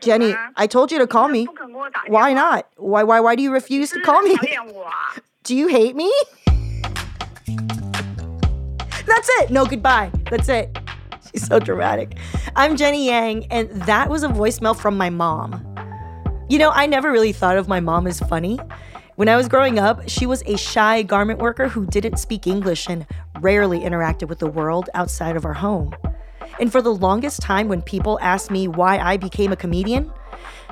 Jenny, I told you to call me. Why not? Why why why do you refuse to call me? Do you hate me? That's it. No goodbye. That's it. She's so dramatic. I'm Jenny Yang, and that was a voicemail from my mom. You know, I never really thought of my mom as funny. When I was growing up, she was a shy garment worker who didn't speak English and rarely interacted with the world outside of her home. And for the longest time, when people asked me why I became a comedian,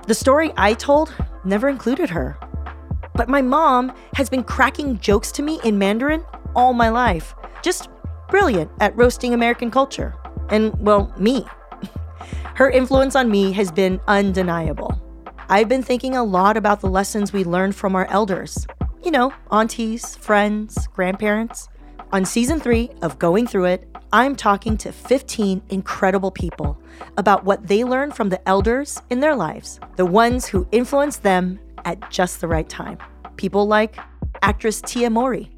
the story I told never included her. But my mom has been cracking jokes to me in Mandarin all my life. Just brilliant at roasting American culture. And, well, me. Her influence on me has been undeniable. I've been thinking a lot about the lessons we learned from our elders. You know, aunties, friends, grandparents. On season three of Going Through It, I'm talking to 15 incredible people about what they learned from the elders in their lives, the ones who influenced them at just the right time. People like actress Tia Mowry,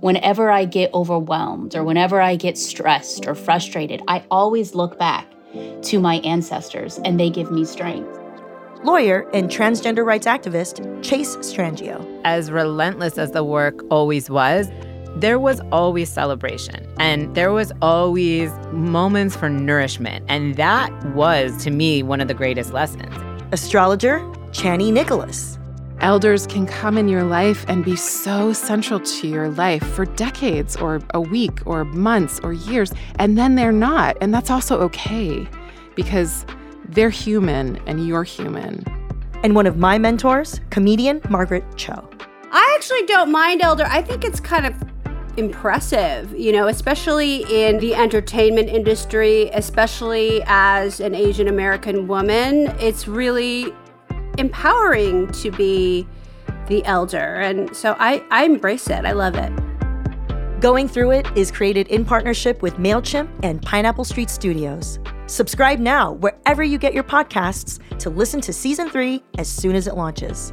Whenever I get overwhelmed or whenever I get stressed or frustrated, I always look back to my ancestors and they give me strength. lawyer and transgender rights activist Chase Strangio. as relentless as the work always was, there was always celebration and there was always moments for nourishment. And that was, to me, one of the greatest lessons. Astrologer Chani Nicholas. Elders can come in your life and be so central to your life for decades or a week or months or years, and then they're not. And that's also okay because they're human and you're human. And one of my mentors, comedian Margaret Cho. I actually don't mind Elder. I think it's kind of impressive, you know, especially in the entertainment industry, especially as an Asian American woman. It's really empowering to be the elder. And so I, I embrace it. I love it. Going Through It is created in partnership with MailChimp and Pineapple Street Studios. Subscribe now wherever you get your podcasts to listen to season three as soon as it launches.